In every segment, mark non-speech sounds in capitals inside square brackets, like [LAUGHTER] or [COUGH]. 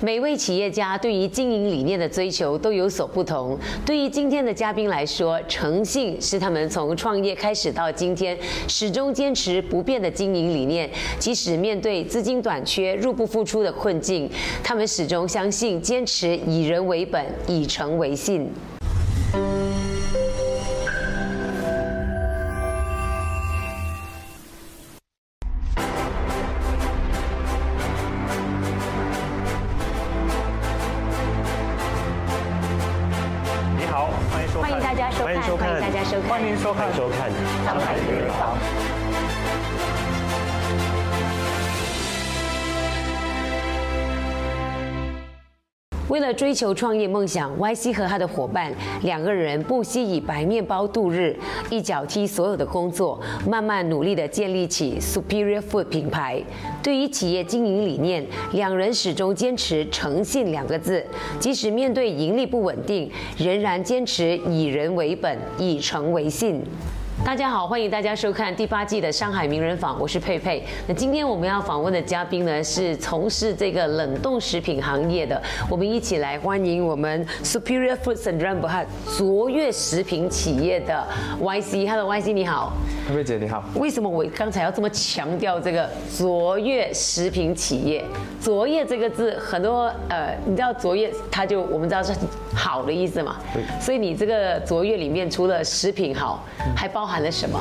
每位企业家对于经营理念的追求都有所不同。对于今天的嘉宾来说，诚信是他们从创业开始到今天始终坚持不变的经营理念。即使面对资金短缺、入不敷出的困境，他们始终相信，坚持以人为本，以诚为信。为了追求创业梦想，YC 和他的伙伴两个人不惜以白面包度日，一脚踢所有的工作，慢慢努力地建立起 Superior Food 品牌。对于企业经营理念，两人始终坚持诚信两个字，即使面对盈利不稳定，仍然坚持以人为本，以诚为信。大家好，欢迎大家收看第八季的《上海名人坊》，我是佩佩。那今天我们要访问的嘉宾呢，是从事这个冷冻食品行业的。我们一起来欢迎我们 Superior Foods and Run 和卓越食品企业的 YC。Hello，YC 你好。佩佩姐你好，为什么我刚才要这么强调这个卓越食品企业？卓越这个字，很多呃，你知道卓越，它就我们知道是好的意思嘛。对所以你这个卓越里面，除了食品好，还包含了什么？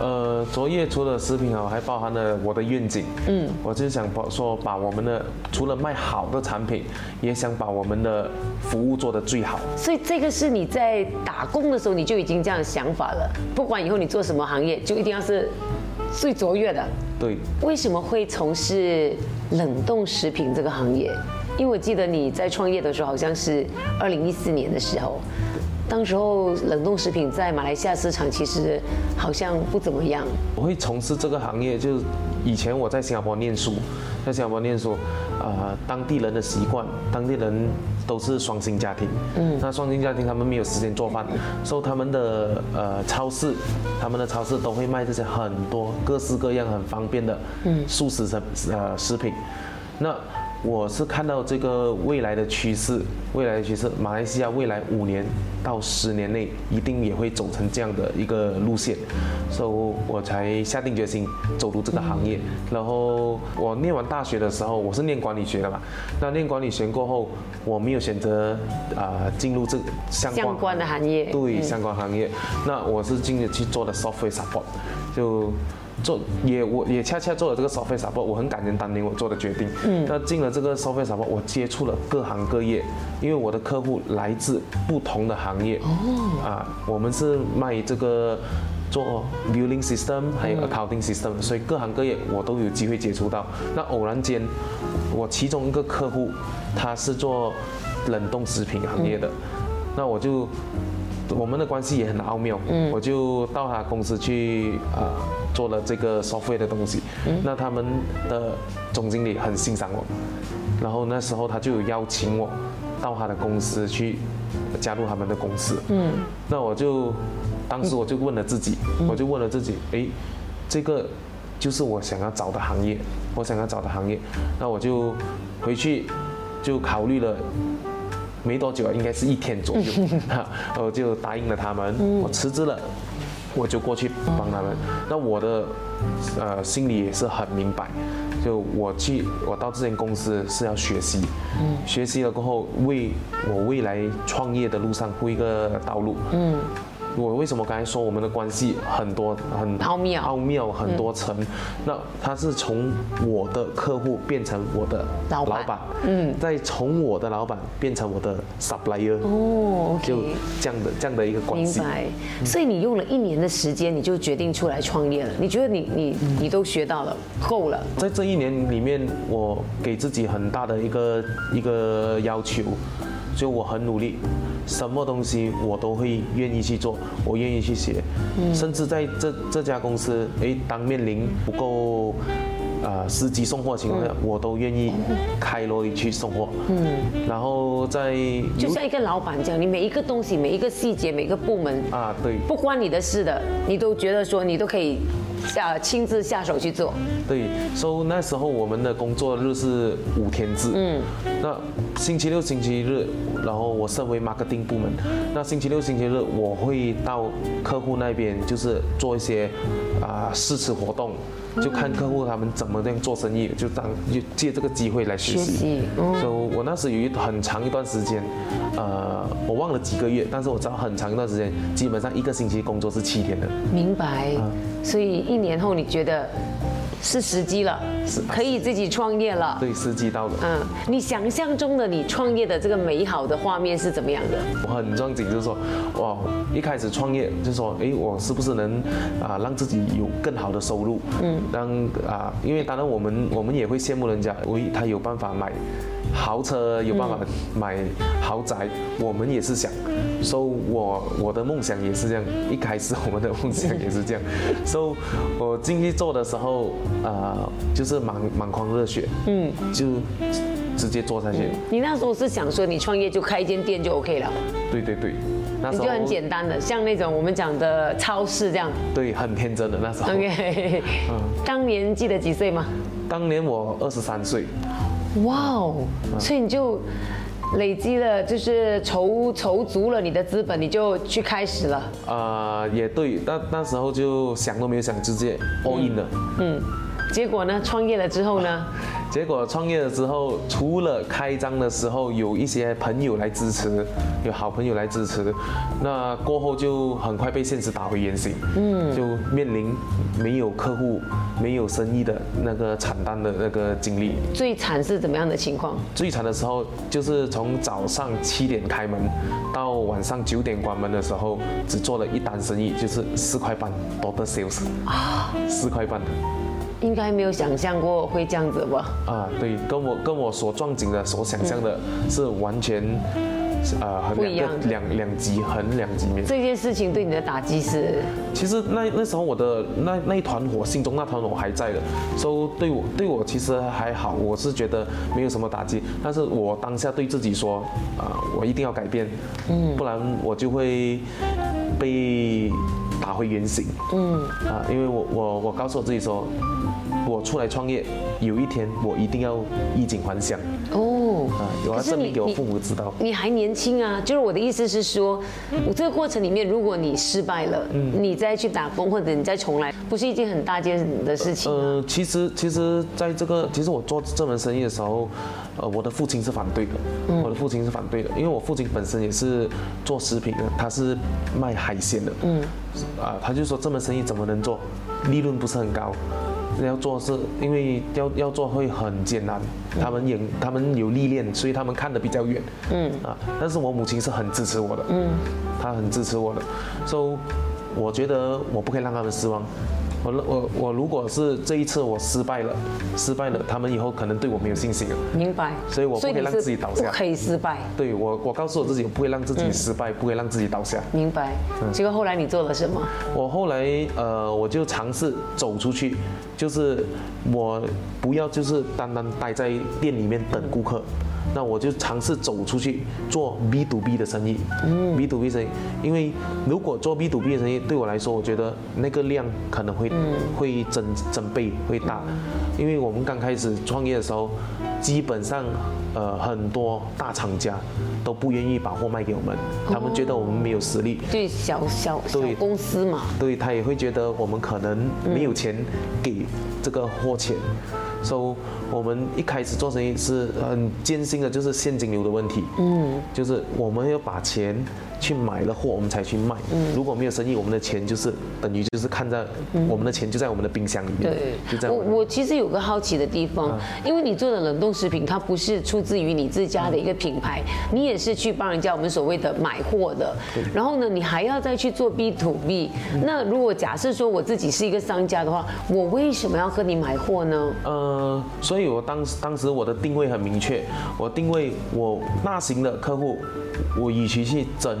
呃，卓越除了食品哦，还包含了我的愿景。嗯，我就想把说把我们的除了卖好的产品，也想把我们的服务做得最好。所以这个是你在打工的时候你就已经这样想法了。不管以后你做什么行业，就一定要是最卓越的。对，为什么会从事冷冻食品这个行业？因为我记得你在创业的时候，好像是二零一四年的时候，当时候冷冻食品在马来西亚市场其实好像不怎么样。我会从事这个行业，就是以前我在新加坡念书，在新加坡念书，啊、当地人的习惯，当地人都是双薪家庭，嗯，那双薪家庭他们没有时间做饭，所以他们的呃超市，他们的超市都会卖这些很多各式各样很方便的，嗯，素食食呃食品，那。我是看到这个未来的趋势，未来的趋势，马来西亚未来五年到十年内一定也会走成这样的一个路线，所以我才下定决心走入这个行业。然后我念完大学的时候，我是念管理学的嘛，那念管理学过后，我没有选择啊、进入这相关相关的行业。对嗯。相关行业，那我是进去做的 software support，就。做也我也恰恰做了这个 support，我很感恩当年我做的决定。嗯，那进了这个 support，我接触了各行各业，因为我的客户来自不同的行业。哦，啊，我们是卖这个做 billing system 还有 accounting system，、所以各行各业我都有机会接触到。那偶然间，我其中一个客户他是做冷冻食品行业的，那我就我们的关系也很奥妙，嗯，我就到他公司去啊、做了这个 software 的东西，那他们的总经理很欣赏我，然后那时候他就有邀请我到他的公司去加入他们的公司，嗯，那我就当时我就问了自己，我就问了自己，诶，这个就是我想要找的行业，我想要找的行业，那我就回去就考虑了。没多久啊，应该是一天左右，哈，[LAUGHS] 我就答应了他们，我辞职了，我就过去帮他们。那我的呃心里也是很明白，就我去我到这间公司是要学习，学习了过后为我未来创业的路上铺一个道路。嗯，我为什么刚才说我们的关系很多很奥妙奥妙很多层？那他是从我的客户变成我的老板老板，嗯，再从我的老板变成我的 supplier，哦就。这样的这样的一个关系。明白，所以你用了一年的时间，你就决定出来创业了。你觉得你你你都学到了，够了。在这一年里面，我给自己很大的一个一个要求，就我很努力，什么东西我都会愿意去做，我愿意去学，甚至在这这家公司，诶，当面临不够。呃啊司机送货情况下，我都愿意开罗里去送货。嗯，然后在就像一个老板这样，你每一个东西、每一个细节、每个部门啊对不关你的事的，你都觉得说你都可以下亲自下手去做。对，所以那时候我们的工作日是五天制。嗯，那星期六、星期日，然后我身为 marketing 部门，那星期六、星期日我会到客户那边，就是做一些啊试吃活动，就看客户他们怎么样做生意，就当就借这个机会来学学习所以我那时有一很长一段时间，呃，我忘了几个月，但是我知道很长一段时间，基本上一个星期工作是七天的。明白。所以一年后你觉得是时机了，可以自己创业了。对，时机到了。嗯，你想象中的你创业的这个美好的画面是怎么样的？我很憧憬，就是说，哇，一开始创业就是说，哎，我是不是能啊让自己有更好的收入？嗯，让啊，因为当然我们我们也会羡慕人家，喂，他有办法买豪车，有办法买豪宅，我们也是想，所以我我的梦想也是这样，一开始我们的梦想也是这样，[LAUGHS] 所以我进去做的时候，呃，就是满满腔热血，嗯，就直接做下去，你那时候是想说你创业就开一间店就 OK 了，对对对，那时候你就很简单的，像那种我们讲的超市这样。对，很天真的那时候。OK，当年记得几岁吗？当年我二十三岁，哇哦，所以你就累积了，就是筹筹足了你的资本，你就去开始了。呃，也对，那那时候就想都没有想，直接 all in 了。嗯，结果呢，创业了之后呢，[LAUGHS] 结果创业了之后，除了开张的时候有一些朋友来支持，有好朋友来支持，那过后就很快被现实打回原形。嗯，就面临没有客户、没有生意的那个惨淡的那个经历。最惨是怎么样的情况？最惨的时候就是从早上七点开门到晚上九点关门的时候，只做了一单生意，就是四块半 total sales 啊，四块半的应该没有想象过会这样子吧？啊，对，跟我跟我所撞景的、所想象的是完全呃很不一样两两两极，很两极面。这件事情对你的打击是，其实那那时候我的那那一团火，心中那团火还在的，所以对我对我其实还好，我是觉得没有什么打击。但是我当下对自己说，啊、我一定要改变，嗯，不然我就会被打回原形，嗯，啊，因为我我我告诉我自己说，我出来创业，有一天我一定要衣锦还乡，哦，啊，我要证明给我父母知道。你还年轻啊，就是我的意思是说，我这个过程里面，如果你失败了，你再去打工或者你再重来，不是一件很大件的事情啊。呃，其实其实在这个，其实我做这门生意的时候，呃，我的父亲是反对的，我的父亲是反对的，因为我父亲本身也是做食品的，他是卖海鲜的，嗯，啊，他就说这门生意怎么能做，利润不是很高。要做是因为要要做会很艰难，他们也他们有历练，所以他们看得比较远，嗯。啊，但是我母亲是很支持我的，嗯，她很支持我的，所以我觉得我不可以让他们失望。我我我如果是这一次我失败了，失败了，他们以后可能对我没有信心了。明白。所以我不可以让自己倒下不可以失败。对我，我告诉我自己，我不会让自己失败，不会让自己倒下。明白。嗯结果后来你做了什么？我后来呃，我就尝试走出去，就是我不要就是单单待在店里面等顾客，那我就尝试走出去做 B to B 的生意。嗯，B to B 生意，因为如果做 B to B 的生意，对我来说，我觉得那个量可能会、会增增倍会大，因为我们刚开始创业的时候，基本上呃很多大厂家都不愿意把货卖给我们，他们觉得我们没有实力。对小小小对。公司嘛，对他也会觉得我们可能没有钱给这个货钱，所以我们一开始做生意是很艰辛的，就是现金流的问题。嗯，就是我们要把钱去买了货，我们才去卖。嗯，如果没有生意，我们的钱就是等于就是看在我们的钱就在我们的冰箱里面，对就这样。我我其实有个好奇的地方，因为你做的冷冻食品，它不是出自于你自家的一个品牌，你也是去帮人家我们所谓的买货的。然后呢，你还要再去做 B to B。那如果假设说我自己是一个商家的话，我为什么要和你买货呢？呃，呃，所以我当时当时我的定位很明确，我定位我大型的客户，我与其去争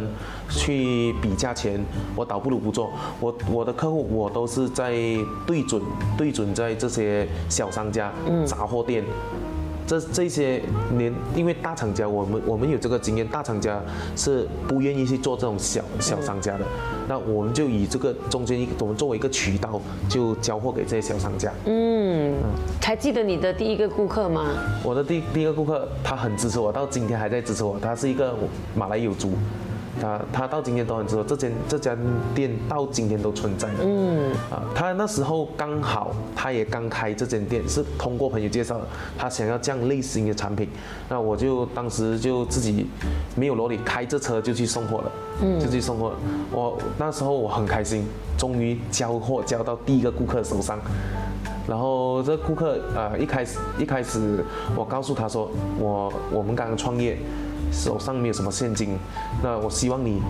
去比价钱，我倒不如不做。我我的客户我都是在对准对准在这些小商家、杂货店。这这些年，因为大厂家，我们我们有这个经验，大厂家是不愿意去做这种小小商家的，那我们就以这个中间一，我们作为一个渠道，就交货给这些小商家。嗯，还记得你的第一个顾客吗？我的第第一个顾客，他很支持我，到今天还在支持我，他是一个马来友族。他他到今天都很知道这间这家店到今天都存在的。嗯啊，他那时候刚好他也刚开这间店，是通过朋友介绍的。他想要这样类型的产品，那我就当时就自己没有罗里开着车就去送货了。嗯，就去送货。我那时候我很开心，终于交货交到第一个顾客手上。然后这顾客啊一开始一开始我告诉他说我我们刚刚创业。手上没有什么现金，那我希望你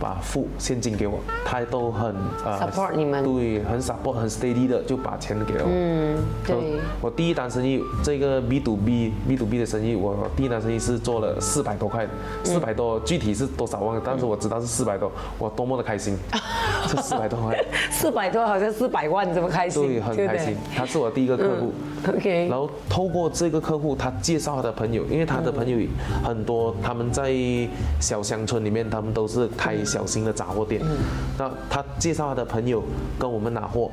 把付现金给我，他都很呃 support 你们，对，很 support 很 steady 的就把钱给了我。嗯，对。我第一单生意，这个 B to B B to B 的生意，我第一单生意是做了四百多块，四百多，具体是多少忘了，但是我知道是四百多，我多么的开心，[LAUGHS] 这四百多块。四百多好像四百万这么开心，对，很开心。他是我第一个客户。OK，然后透过这个客户，他介绍他的朋友，因为他的朋友很多，他们在小乡村里面，他们都是开小型的杂货店。那他介绍他的朋友跟我们拿货，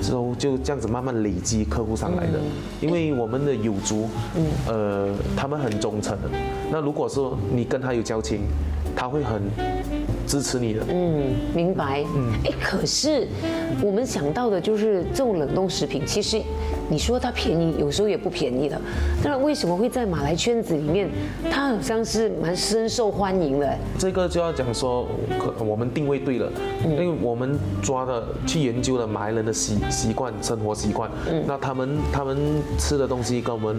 之后就这样子慢慢累积客户上来的。因为我们的友族，呃，他们很忠诚的。那如果说你跟他有交情，他会很。支持你的，嗯，明白，嗯，哎，可是我们想到的就是这种冷冻食品，其实你说它便宜，有时候也不便宜的。那为什么会在马来圈子里面，它好像是蛮深受欢迎的？这个就要讲说，可我们定位对了，因为我们抓的去研究了马来人的习习惯、生活习惯，嗯，那他们他们吃的东西跟我们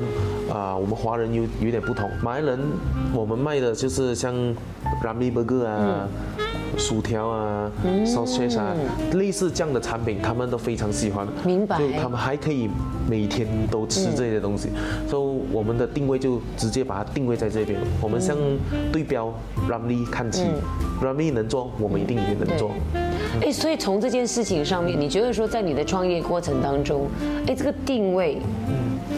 啊，我们华人有有点不同。马来人我们卖的就是像 Ramly Burger 啊。薯条啊，sausage 啊，类似这样的产品，他们都非常喜欢。明白。就他们还可以每天都吃这些东西，所以我们的定位就直接把它定位在这边。我们向对标 Ramly 看齐，Ramly 能做，我们一定也能做。哎，所以从这件事情上面，你觉得说在你的创业过程当中，哎，这个定位。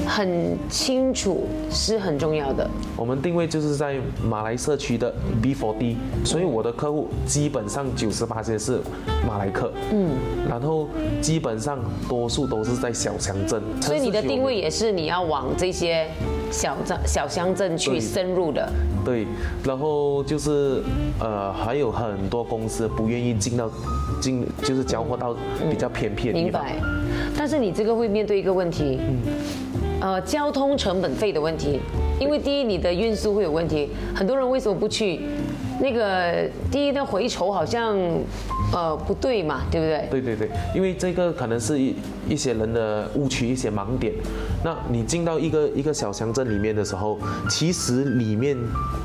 很清楚是很重要的。我们定位就是在马来社区的 B4D，所以我的客户基本上九十八些是马来客，嗯，然后基本上多数都是在小乡镇。所以你的定位也是你要往这些小镇、小乡镇去深入的。对，然后就是呃还有很多公司不愿意进到进，就是交货到比较偏僻的地方。明白。但是你这个会面对一个问题。嗯。呃，交通成本费的问题，因为第一你的运输会有问题，很多人为什么不去？那个第一的回酬好像。呃，不对嘛，对不对？对对对，因为这个可能是一一些人的误区，一些盲点。那你进到一个一个小乡镇里面的时候，其实里面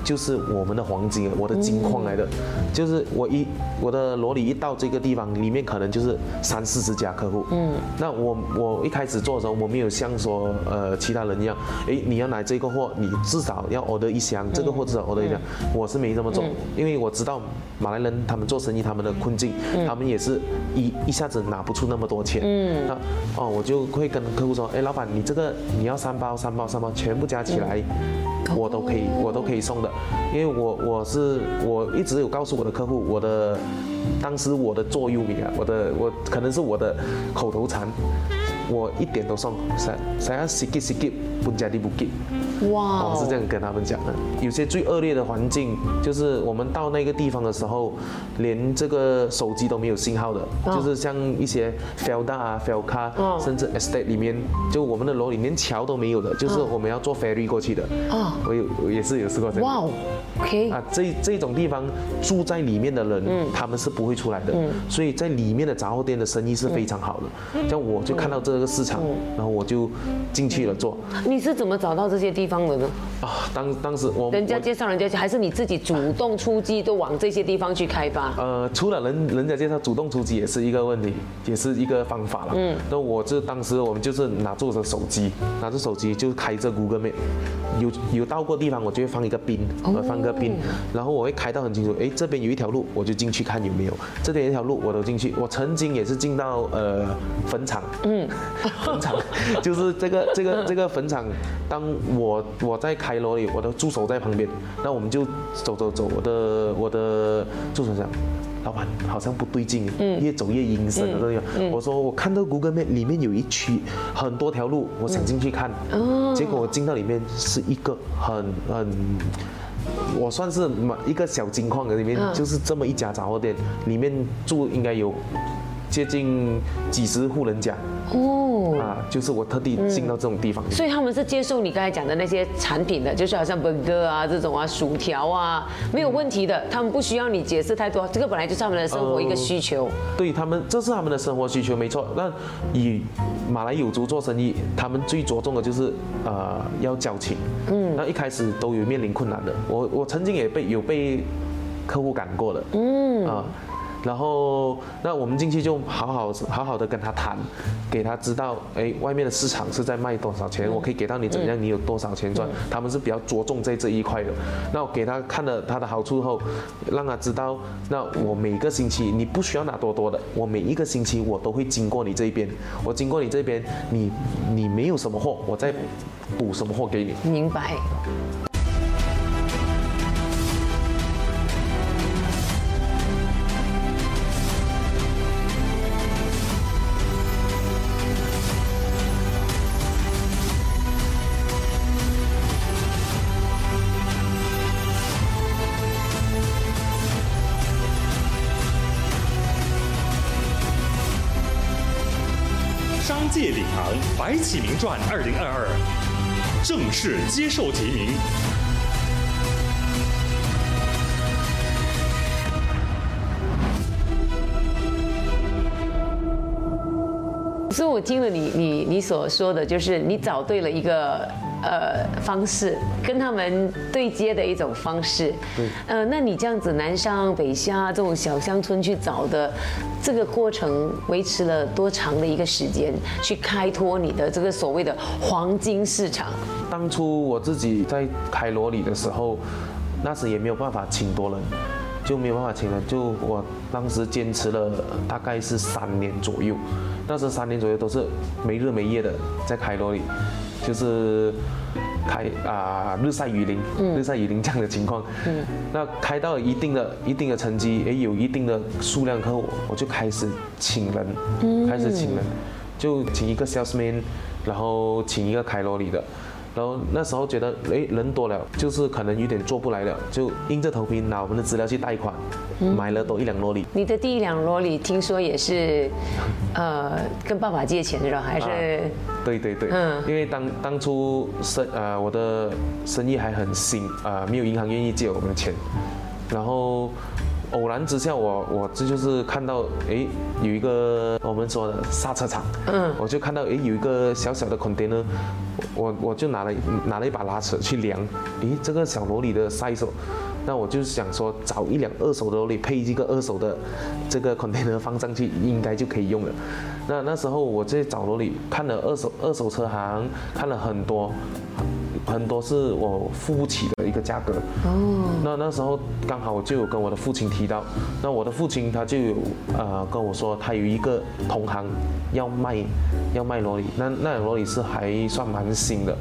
就是我们的黄金，我的金矿来的。就是我一我的罗里一到这个地方，里面可能就是三四十家客户。嗯。那我我一开始做的时候，我没有像说呃其他人一样，哎，你要拿这个货，你至少要 order 一箱，这个货至少 order 一箱。我是没这么做，因为我知道马来人他们做生意他们的困境。他们也是一一下子拿不出那么多钱，嗯，那哦，我就会跟客户说，哎，老板，你这个你要三包三包三包，全部加起来，我都可以，我都可以送的，因为我我是我一直有告诉我的客户，我的当时我的座右铭啊，我的我可能是我的口头禅，我一点都送，三三十几十几，不加的不给。哇！我是这样跟他们讲的。有些最恶劣的环境，就是我们到那个地方的时候，连这个手机都没有信号的，就是像一些 Felda 啊、Felka，甚至 Estate 里面，就我们的楼里连桥都没有的，就是我们要坐 ferry 过去的。啊，我有也是有试过这样。哇，OK。啊，这这种地方住在里面的人，他们是不会出来的。嗯。所以在里面的杂货店的生意是非常好的。像我就看到这个市场，然后我就进去了做。你是怎么找到这些地方？的呢？啊，当当时我人家介绍人家，还是你自己主动出击，都往这些地方去开发？呃，除了人人家介绍主动出击也是一个问题，也是一个方法了。嗯，那我这当时我们就是拿住着手机，拿着手机就开着 Google Map，有有到过地方我就会放一个兵，我放个兵，然后我会开到很清楚，哎，这边有一条路，我就进去看有没有，这边有一条路我都进去。我曾经也是进到呃坟场，嗯，[LAUGHS] 坟场就是这个这个这个坟场，当我我在开罗里，我的助手在旁边，那我们就走走走，我的我的助手讲。老板好像不对劲，嗯越走越阴森了这个。我说我看到 Google Map 里面有一区很多条路，我想进去看，结果我进到里面是一个很很，我算是买一个小金矿的里面，就是这么一家杂货店，里面住应该有接近几十户人家。哦，啊，就是我特地进到这种地方，所以他们是接受你刚才讲的那些产品的，就是好像 burger 啊这种啊，薯条啊，没有问题的，他们不需要你解释太多，这个本来就是他们的生活一个需求。对他们，这是他们的生活需求，没错。那以马来有族做生意，他们最着重的就是呃要交情。嗯，那一开始都有面临困难的，我我曾经也被有被客户赶过的。嗯啊。然后，那我们进去就好好好好的跟他谈，给他知道，哎，外面的市场是在卖多少钱，我可以给到你怎样，你有多少钱赚，他们是比较着重在这一块的。那我给他看了他的好处后，让他知道，那我每个星期你不需要拿多多的，我每一个星期我都会经过你这边，我经过你这边，你你没有什么货，我再补什么货给你。明白。白起名传二零二二正式接受提名。所以，我听了你你你所说的就是你找对了一个。呃，方式跟他们对接的一种方式。对。呃，那你这样子南上北下这种小乡村去找的，这个过程维持了多长的一个时间？去开拓你的这个所谓的黄金市场。当初我自己在开罗里的时候，那时也没有办法请多人，就没有办法请人，就我当时坚持了大概是三年左右，那时三年左右都是没日没夜的在开罗里。就是开啊，日晒雨淋，日晒雨淋这样的情况。嗯，那开到一定的一定的成绩，也有一定的数量客户，我就开始请人，开始请人，就请一个 salesman，然后请一个开罗里的。然后那时候觉得，哎，人多了，就是可能有点做不来了，就硬着头皮拿我们的资料去贷款，买了多一两罗里。你的第一两罗里听说也是，呃，跟爸爸借钱是吧？还是？对对对，嗯，因为当当初生呃我的生意还很新，啊，没有银行愿意借我们的钱，然后。偶然之下，我我这就是看到，哎，有一个我们说的刹车厂，嗯，我就看到，哎，有一个小小的 container，我我就拿了拿了一把拉尺去量，诶，这个小萝莉的 size，那我就想说找一辆二手的萝莉配一个二手的这个 container 放上去，应该就可以用了。那那时候我在找萝莉，看了二手二手车行，看了很多。很多是我付不起的一个价格哦。那那时候刚好我就有跟我的父亲提到，那我的父亲他就有呃跟我说，他有一个同行要卖要卖罗里，那那罗里是还算蛮新的，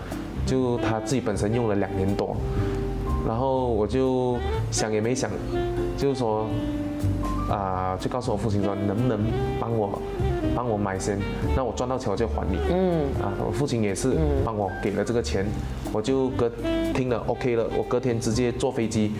就他自己本身用了两年多，然后我就想也没想，就是说啊，就告诉我父亲说，能不能帮我。帮我买先，那我赚到钱我就还你。嗯，啊，我父亲也是帮我给了这个钱，我就隔听了 OK 了，我隔天直接坐飞机，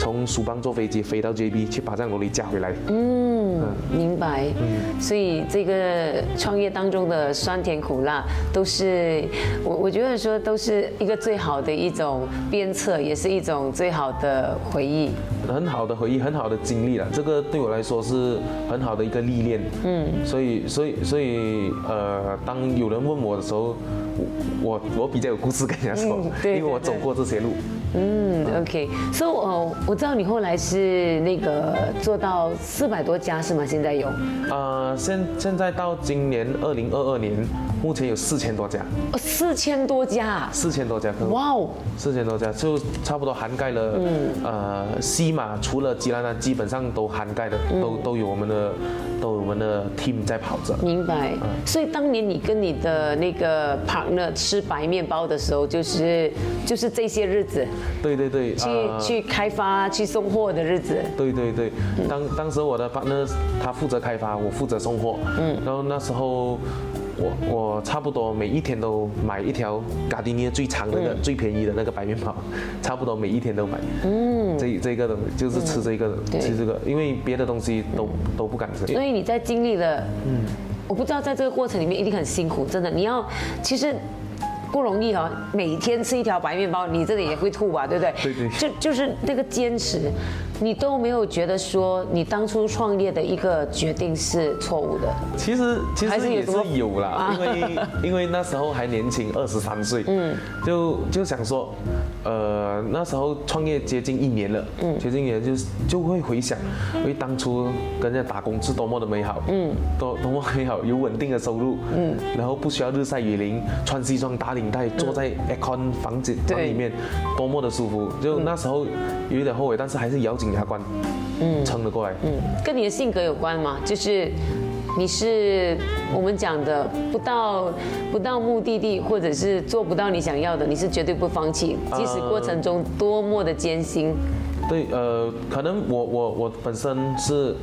从苏邦坐飞机飞到 JB 去把这样罗里加回来。嗯。嗯，明白。嗯，所以这个创业当中的酸甜苦辣，都是我我觉得说都是一个最好的一种鞭策，也是一种最好的回忆。很好的回忆，很好的经历了。这个对我来说是很好的一个历练。嗯，所以所以所以呃，当有人问我的时候，我我我比较有故事跟人家说，因为我走过这些路。嗯，OK，所以我我知道你后来是那个做到四百多家是吗？现在有？呃，现现在到今年二零二二年，目前有四千多家。哦，四千多家。四千多家客户。哇哦，四千多家就差不多涵盖了，嗯呃，西马除了吉兰丹，基本上都涵盖的，都都有我们的，都有我们的 team 在跑着。明白。所以当年你跟你的那个 partner 吃白面包的时候，就是就是这些日子。对对对，去去开发、去送货的日子。对对对，当当时我的 partner 他负责开发，我负责送货。嗯，然后那时候我我差不多每一天都买一条嘎迪尼最长的、那个最便宜的那个白面包，差不多每一天都买。嗯，这这个东西就是吃这个，吃这个，因为别的东西都都不敢吃。所以你在经历了，嗯，我不知道在这个过程里面一定很辛苦，真的，你要其实。不容易哦，每天吃一条白面包，你这里也会吐吧，对不对？对对。就就是那个坚持，你都没有觉得说你当初创业的一个决定是错误的。其实其实也是有啦，因为 [LAUGHS] 因为那时候还年轻，二十三岁，嗯，就就想说。呃，那时候创业接近一年了，嗯，接近一年就就会回想，因为当初跟人家打工是多么的美好，嗯，多多么美好，有稳定的收入，嗯，然后不需要日晒雨淋，穿西装打领带，坐在 aircon 房子房里面，多么的舒服。就那时候有一点后悔，但是还是咬紧牙关，嗯，撑了过来。嗯，跟你的性格有关吗？就是。你是我们讲的不到不到目的地，或者是做不到你想要的，你是绝对不放弃，即使过程中多么的艰辛。对，呃，可能我我我本身是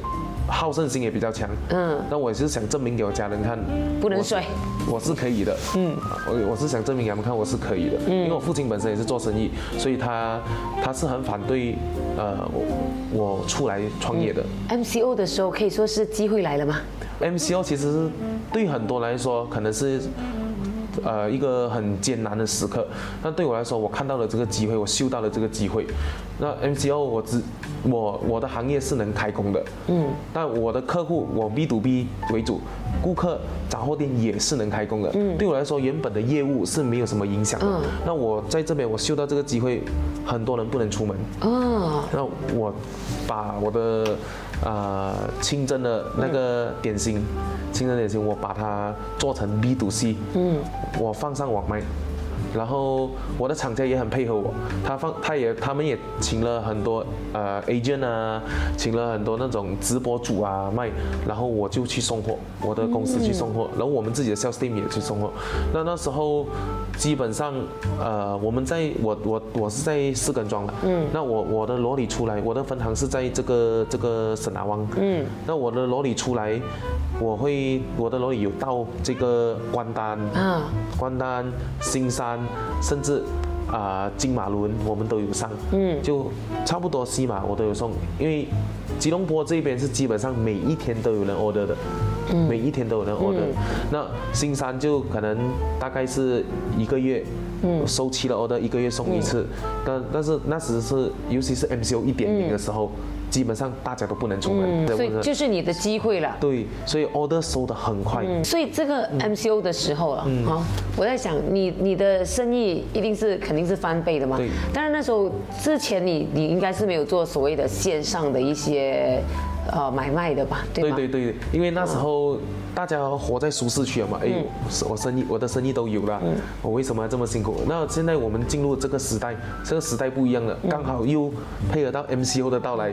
好胜心也比较强，嗯，那我也是想证明给我家人看，不能睡，我是可以的，嗯，我我是想证明给他们看我是可以的，嗯，因为我父亲本身也是做生意，所以他他是很反对，呃，我我出来创业的。MCO 的时候可以说是机会来了吗？MCO 其实对很多来说可能是呃一个很艰难的时刻，但对我来说，我看到了这个机会，我嗅到了这个机会。那 MCO 我只我我的行业是能开工的，嗯，但我的客户我 B to B 为主，顾客杂货店也是能开工的，嗯，对我来说原本的业务是没有什么影响的。那我在这边我嗅到这个机会，很多人不能出门，哦，那我把我的。呃，清真的那个点心，清真点心，我把它做成 B to C，嗯，我放上网卖。然后我的厂家也很配合我，他放他也他们也请了很多呃 agent 啊，请了很多那种直播主啊卖，然后我就去送货，我的公司去送货，然后我们自己的 sales team 也去送货。那那时候基本上呃我们在我我我是在四根庄的，嗯，那我我的罗里出来，我的分行是在这个这个沈南湾，嗯，那我的罗里出来。我会我的楼里有到这个关丹啊，关丹、新山，甚至啊金马伦，我们都有上，嗯，就差不多西马我都有送，因为吉隆坡这边是基本上每一天都有人 order 的，嗯，每一天都有人 order，那新山就可能大概是一个月，嗯，收齐了 order 一个月送一次，但但是那时是尤其是 MCO 一点零的时候。基本上大家都不能出门，所以就是你的机会了。对，所以 order 收的很快。所以这个 MCO 的时候了，好，我在想，你你的生意一定是肯定是翻倍的嘛？对。但是那时候之前你你应该是没有做所谓的线上的一些呃买卖的吧？对对对，因为那时候。大家活在舒适区了嘛？哎，我生意我的生意都有了，我为什么要这么辛苦？那现在我们进入这个时代，这个时代不一样了，刚好又配合到 MCO 的到来，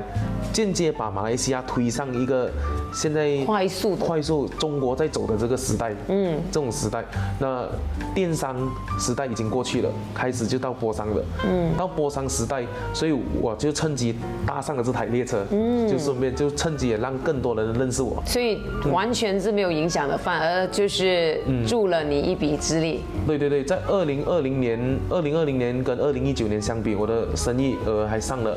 间接把马来西亚推上一个现在快速快速中国在走的这个时代。嗯，这种时代，那电商时代已经过去了，开始就到波商了。嗯，到波商时代，所以我就趁机搭上了这台列车。嗯，就顺便就趁机也让更多人认识我。所以完全是没有。影响了，反而就是助了你一臂之力。对对对，在二零二零年、二零二零年跟二零一九年相比，我的生意额还上了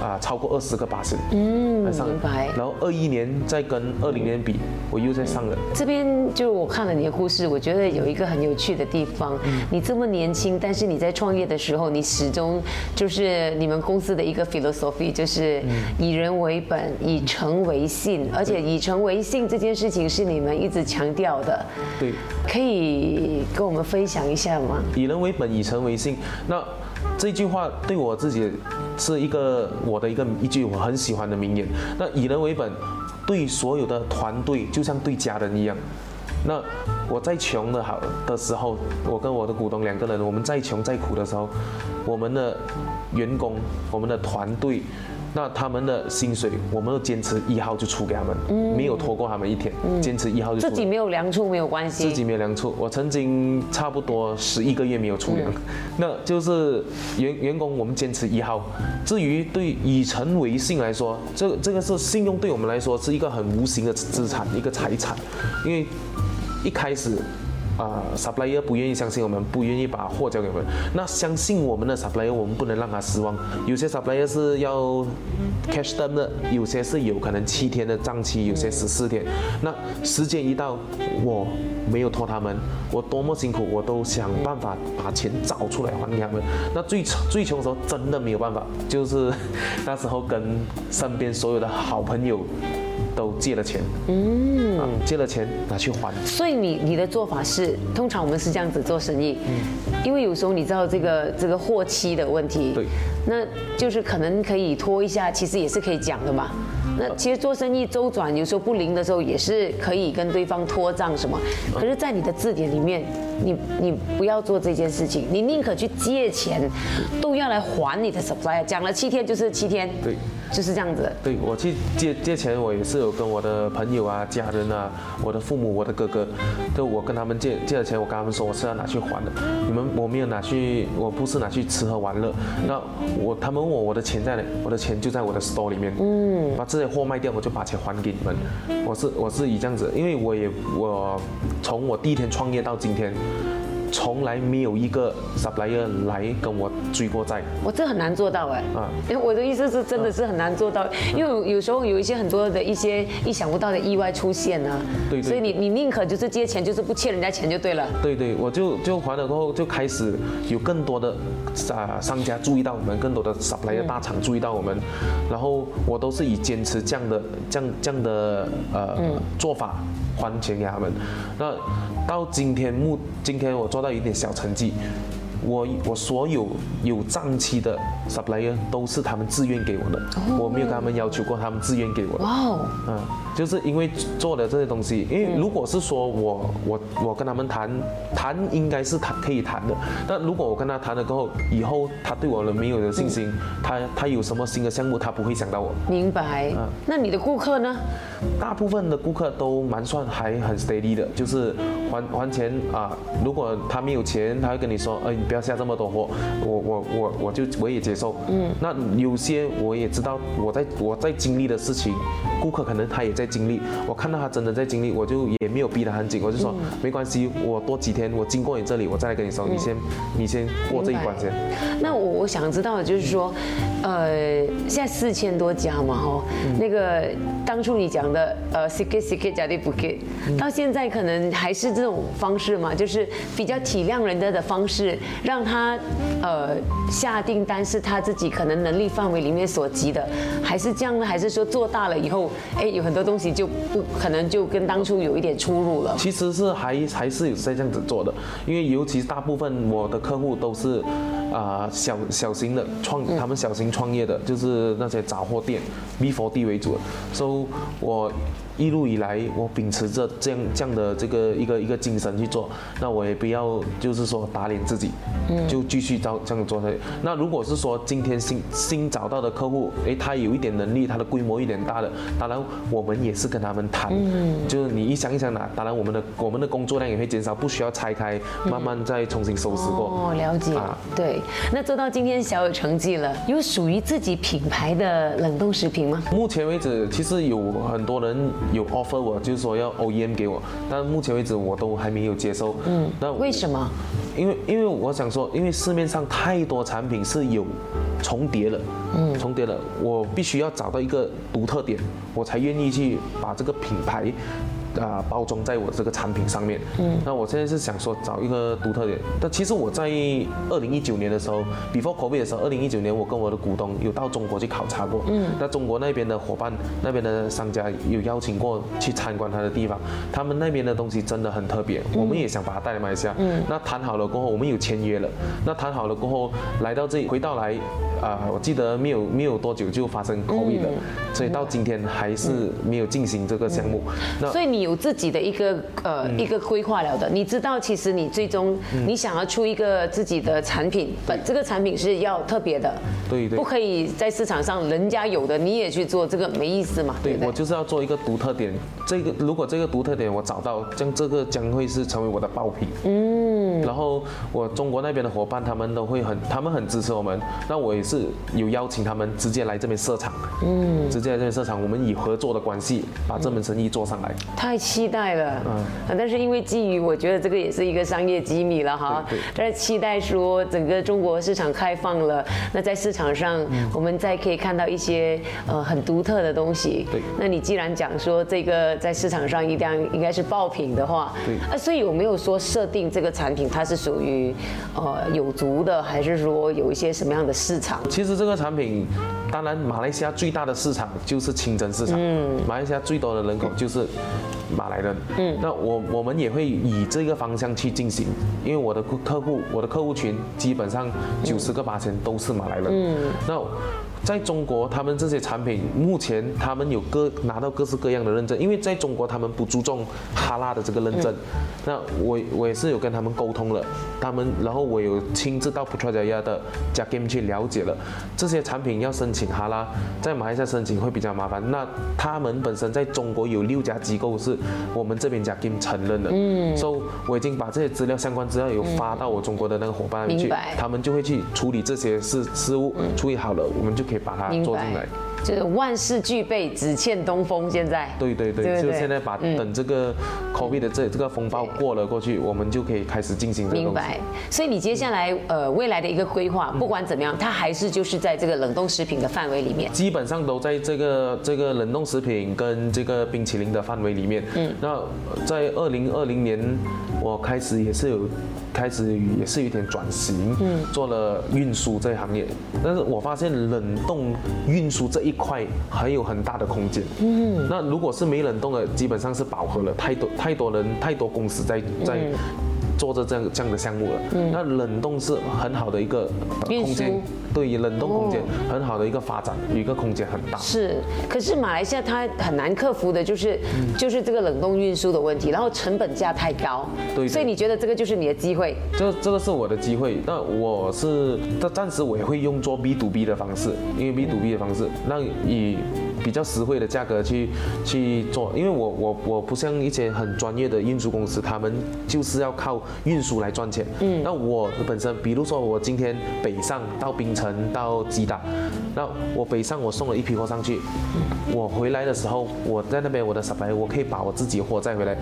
啊超过二十个八十，嗯，还上明白。然后二一年再跟二零年比，我又在上了。这边就我看了你的故事，我觉得有一个很有趣的地方。你这么年轻，但是你在创业的时候，你始终就是你们公司的一个 philosophy，就是以人为本，以诚为信，而且以诚为信这件事情是你们一直强调的。对，可以跟我们分享一下吗？以人为本，以诚为信。那这句话对我自己是一个我的一个一句我很喜欢的名言。那以人为本，对所有的团队就像对家人一样。那我再穷的好的时候，我跟我的股东两个人，我们再穷再苦的时候，我们的员工，我们的团队。那他们的薪水，我们都坚持一号就出给他们，没有拖过他们一天，坚持一号就出。自己没有粮出没有关系，自己没有粮出。我曾经差不多十一个月没有出粮，[LAUGHS] 那就是员员工我们坚持一号。至于对以诚为信来说，这这个是信用对我们来说是一个很无形的资产，一个财产，因为一开始。啊，supplier 不愿意相信我们，不愿意把货交给我们。那相信我们的 supplier，我们不能让他失望。有些 supplier 是要 cash term 的，有些是有可能七天的账期，有些十四天。那时间一到，我没有拖他们，我多么辛苦，我都想办法把钱找出来还给他们。那最 [LAUGHS] 最穷的时候，真的没有办法，就是 [LAUGHS] 那时候跟身边所有的好朋友。都借了钱，嗯，借了钱拿去还。所以你你的做法是，通常我们是这样子做生意，嗯，因为有时候你知道这个这个货期的问题，对，那就是可能可以拖一下，其实也是可以讲的嘛。那其实做生意周转有时候不灵的时候，也是可以跟对方拖账什么。可是，在你的字典里面，你你不要做这件事情，你宁可去借钱，都要来还你的 supplier。讲了七天就是七天，对。就是这样子。对我去借借钱，我也是有跟我的朋友啊、家人啊、我的父母、我的哥哥，就我跟他们借借了钱，我跟他们说我是要拿去还的。你们我没有拿去，我不是拿去吃喝玩乐。那我他们问我我的钱在哪？我的钱就在我的 store 里面。嗯。把这些货卖掉，我就把钱还给你们。我是我是以这样子，因为我也我从我第一天创业到今天。从来没有一个 supplier 来跟我追过债，我这很难做到哎。啊，因为我的意思是真的是很难做到，因为有时候有一些很多的一些意想不到的意外出现啊。对。所以你你宁可就是借钱，就是不欠人家钱就对了。对对，我就就还了过后就开始有更多的啊商家注意到我们，更多的 supplier 大厂注意到我们，然后我都是以坚持这样的这样这样的呃做法还钱给他们。那到今天目今天我做到一点小成绩。我我所有有账期的 supplier 都是他们自愿给我的，我没有跟他们要求过，他们自愿给我的。哇哦，嗯，就是因为做了这些东西，因为如果是说我我我跟他们谈谈，应该是谈可以谈的。但如果我跟他谈了过后，以后他对我了没有信心，他他有什么新的项目，他不会想到我。明白。嗯，那你的顾客呢？大部分的顾客都蛮算还很 steady 的，就是还还钱啊。如果他没有钱，他会跟你说，哎。不要下这么多货，我我我我就我也接受。嗯，那有些我也知道，我在我在经历的事情，顾客可能他也在经历，我看到他真的在经历，我就也没有逼得很紧，我就说没关系，我多几天我经过你这里，我再来跟你说，你先你先过这一关先。那我我想知道的就是说，呃，现在四千多家嘛，哈，那个当初你讲的呃，C K C K 加的不给，到现在可能还是这种方式嘛，就是比较体谅人家的方式。让他呃下订单是他自己可能能力范围里面所及的，还是这样呢？还是说做大了以后，哎，有很多东西就不可能就跟当初有一点出入了？其实是还还是有在这样子做的，因为尤其大部分我的客户都是啊小小型的创，他们小型创业的，就是那些杂货店，B for D 为主，所以我。一路以来，我秉持着这样这样的这个一个一个精神去做，那我也不要就是说打脸自己，嗯就继续照这样做下去。那如果是说今天新新找到的客户，哎，他有一点能力，他的规模有点大的，当然我们也是跟他们谈，嗯就是你一想一想拿，当然我们的我们的工作量也会减少，不需要拆开，慢慢再重新收拾过。哦，了解。啊，对，那做到今天小有成绩了，有属于自己品牌的冷冻食品吗？目前为止，其实有很多人有 offer 我，就是说要 OEM 给我，但目前为止我都还没有接受。嗯，那为什么？因为因为我想说，因为市面上太多产品是有重叠了，嗯，重叠了，我必须要找到一个独特点，我才愿意去把这个品牌。啊，包装在我这个产品上面。嗯，那我现在是想说找一个独特点。但其实我在二零一九年的时候，before COVID 的时候，二零一九年我跟我的股东有到中国去考察过。嗯，那中国那边的伙伴、那边的商家有邀请过去参观他的地方，他们那边的东西真的很特别。我们也想把它带来马来西亚。嗯，那谈好了过后，我们有签约了。那谈好了过后，来到这里，回到来。啊，我记得没有没有多久就发生 COVID 了，所以到今天还是没有进行这个项目。那所以你有自己的一个呃一个规划了的，你知道其实你最终你想要出一个自己的产品，本这个产品是要特别的，对对，不可以在市场上人家有的你也去做，这个没意思嘛。对，我就是要做一个独特点，这个如果这个独特点我找到，将这个将会是成为我的爆品。嗯，然后我中国那边的伙伴他们都会很，他们很支持我们，那我也是。是有邀请他们直接来这边设厂，嗯，直接来这边设厂，我们以合作的关系把这门生意做上来。太期待了，嗯，但是因为基于我觉得这个也是一个商业机密了哈，但是期待说整个中国市场开放了，那在市场上我们再可以看到一些呃很独特的东西。对，那你既然讲说这个在市场上一定应该是爆品的话，对，啊，所以有没有说设定这个产品它是属于呃有足的，还是说有一些什么样的市场？其实这个产品，当然马来西亚最大的市场就是清真市场。嗯，马来西亚最多的人口就是马来人。嗯，那我我们也会以这个方向去进行，因为我的客户，我的客户群基本上九十个八千都是马来人。嗯，那。在中国，他们这些产品目前他们有各拿到各式各样的认证，因为在中国他们不注重哈拉的这个认证。那我我也是有跟他们沟通了，他们然后我有亲自到 Putrajaya 的 Jagim 去了解了这些产品要申请哈拉，在马来西亚申请会比较麻烦。那他们本身在中国有六家机构是我们这边 Jagim 承认的，嗯，所以我已经把这些资料相关资料有发到我中国的那个伙伴那边去，他们就会去处理这些事事务，处理好了我们就。可以把它做进来，就是万事俱备，只欠东风。现在，对对对，就现在把等这个 COVID 的这这个风暴过了过去，我们就可以开始进行这个明白。所以你接下来呃未来的一个规划，不管怎么样，它还是就是在这个冷冻食品的范围里面，基本上都在这个这个冷冻食品跟这个冰淇淋的范围里面。嗯，那在二零二零年，我开始也是有。开始也是有点转型，嗯，做了运输这一行业，但是我发现冷冻运输这一块还有很大的空间，嗯，那如果是没冷冻的，基本上是饱和了，太多太多人太多公司在在。做着这样这样的项目了，那冷冻是很好的一个空间，对于冷冻空间很好的一个发展，一个空间很大。是，可是马来西亚它很难克服的就是就是这个冷冻运输的问题，然后成本价太高。对。所以你觉得这个就是你的机会？这这个是我的机会。那我是，这暂时我也会用做 B to B 的方式，因为 B to B 的方式那以。比较实惠的价格去去做，因为我我我不像一些很专业的运输公司，他们就是要靠运输来赚钱。嗯，那我本身，比如说我今天北上到槟城到吉打，那我北上我送了一批货上去，我回来的时候我在那边我的 supply 我可以把我自己货载回来，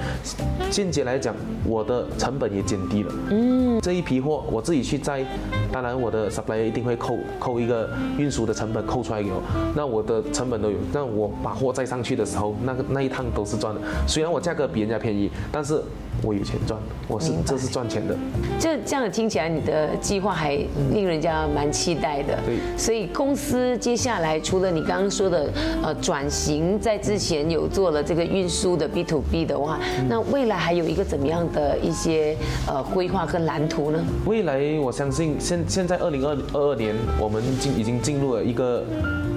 间接来讲我的成本也减低了。嗯，这一批货我自己去载，当然我的 supply 一定会扣扣一个运输的成本扣出来给我，那我的成本都有。那我把货载上去的时候，那个那一趟都是赚的。虽然我价格比人家便宜，但是我有钱赚，我是这是赚钱的。这这样听起来，你的计划还令人家蛮期待的。对。所以公司接下来除了你刚刚说的呃转型，在之前有做了这个运输的 B to B 的话，那未来还有一个怎么样的一些呃规划跟蓝图呢？未来我相信现现在二零二二二年，我们进已经进入了一个。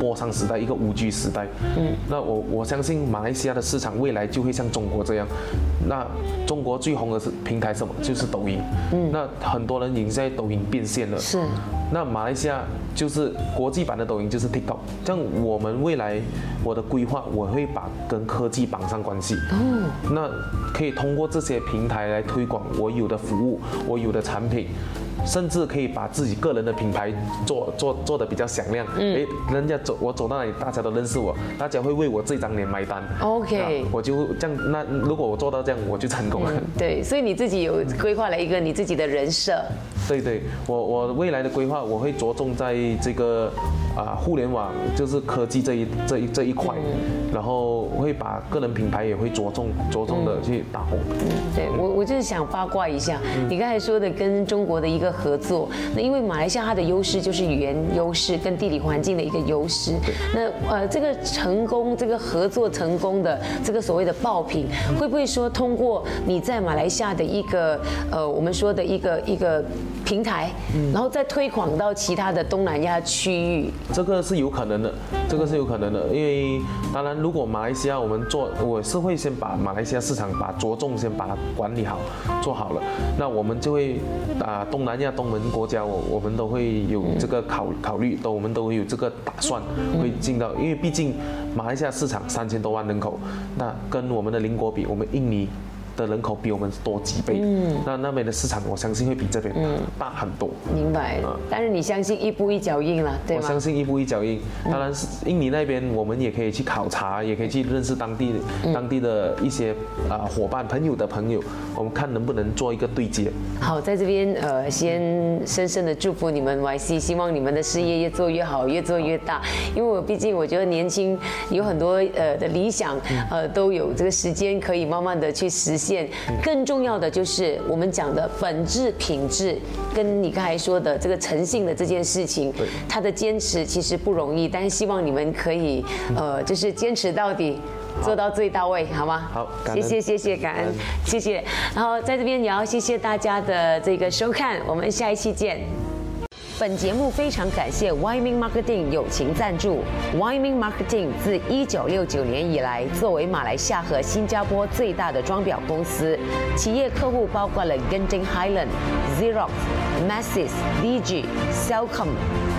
波商时代，一个五 G 时代。嗯，那我我相信马来西亚的市场未来就会像中国这样。那中国最红的是平台什么？就是抖音。嗯，那很多人已经在抖音变现了。是。那马来西亚就是国际版的抖音，就是 TikTok。像我们未来我的规划，我会把跟科技绑上关系。哦，那可以通过这些平台来推广我有的服务，我有的产品。甚至可以把自己个人的品牌做做做的比较响亮，嗯哎，人家走我走到哪里，大家都认识我，大家会为我这张脸买单。OK，我就这样，那如果我做到这样，我就成功了。[LAUGHS] 对，所以你自己有规划了一个你自己的人设。对对，我我未来的规划，我会着重在这个啊互联网，就是科技这一这一这一块，然后会把个人品牌也会着重着重的去打红。嗯，对我我就是想八卦一下，你刚才说的跟中国的一个。合作，那因为马来西亚它的优势就是语言优势跟地理环境的一个优势。那呃，这个成功，这个合作成功的这个所谓的爆品，会不会说通过你在马来西亚的一个呃，我们说的一个一个平台，然后再推广到其他的东南亚区域？这个是有可能的，这个是有可能的。因为当然，如果马来西亚我们做，我是会先把马来西亚市场把着重先把它管理好，做好了，那我们就会啊东南。亚东盟国家，我我们都会有这个考考虑，都我们都会有这个打算，会进到，因为毕竟马来西亚市场三千多万人口，那跟我们的邻国比，我们印尼。的人口比我们多几倍，嗯，那那边的市场我相信会比这边大很多。明白，但是你相信一步一脚印了，对吗？我相信一步一脚印。当然是印尼那边，我们也可以去考察，也可以去认识当地当地的一些啊伙伴、朋友的朋友，我们看能不能做一个对接。好，在这边呃，先深深的祝福你们 YC，希望你们的事业越做越好，越做越大。因为我毕竟我觉得年轻有很多呃的理想，呃，都有这个时间可以慢慢的去实。现更重要的就是我们讲的本质品质，跟你刚才说的这个诚信的这件事情，他的坚持其实不容易，但是希望你们可以呃，就是坚持到底，做到最到位，好吗？好，谢谢谢谢感恩，谢谢。然后在这边也要谢谢大家的这个收看，我们下一期见。本节目非常感谢 Wyman Marketing 友情赞助。Wyman Marketing 自一九六九年以来，作为马来西亚和新加坡最大的装裱公司，企业客户包括了 Genting Highland、Xerox、Masses、DG、Cellcom、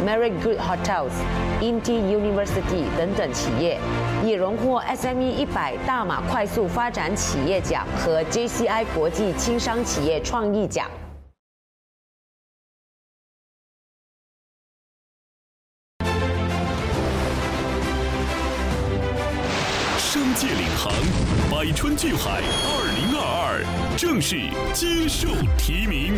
Marriott Good Hotels、Inti University 等等企业，也荣获 SME 一百大马快速发展企业奖和 JCI 国际轻商企业创意奖。百川聚海，二零二二正式接受提名。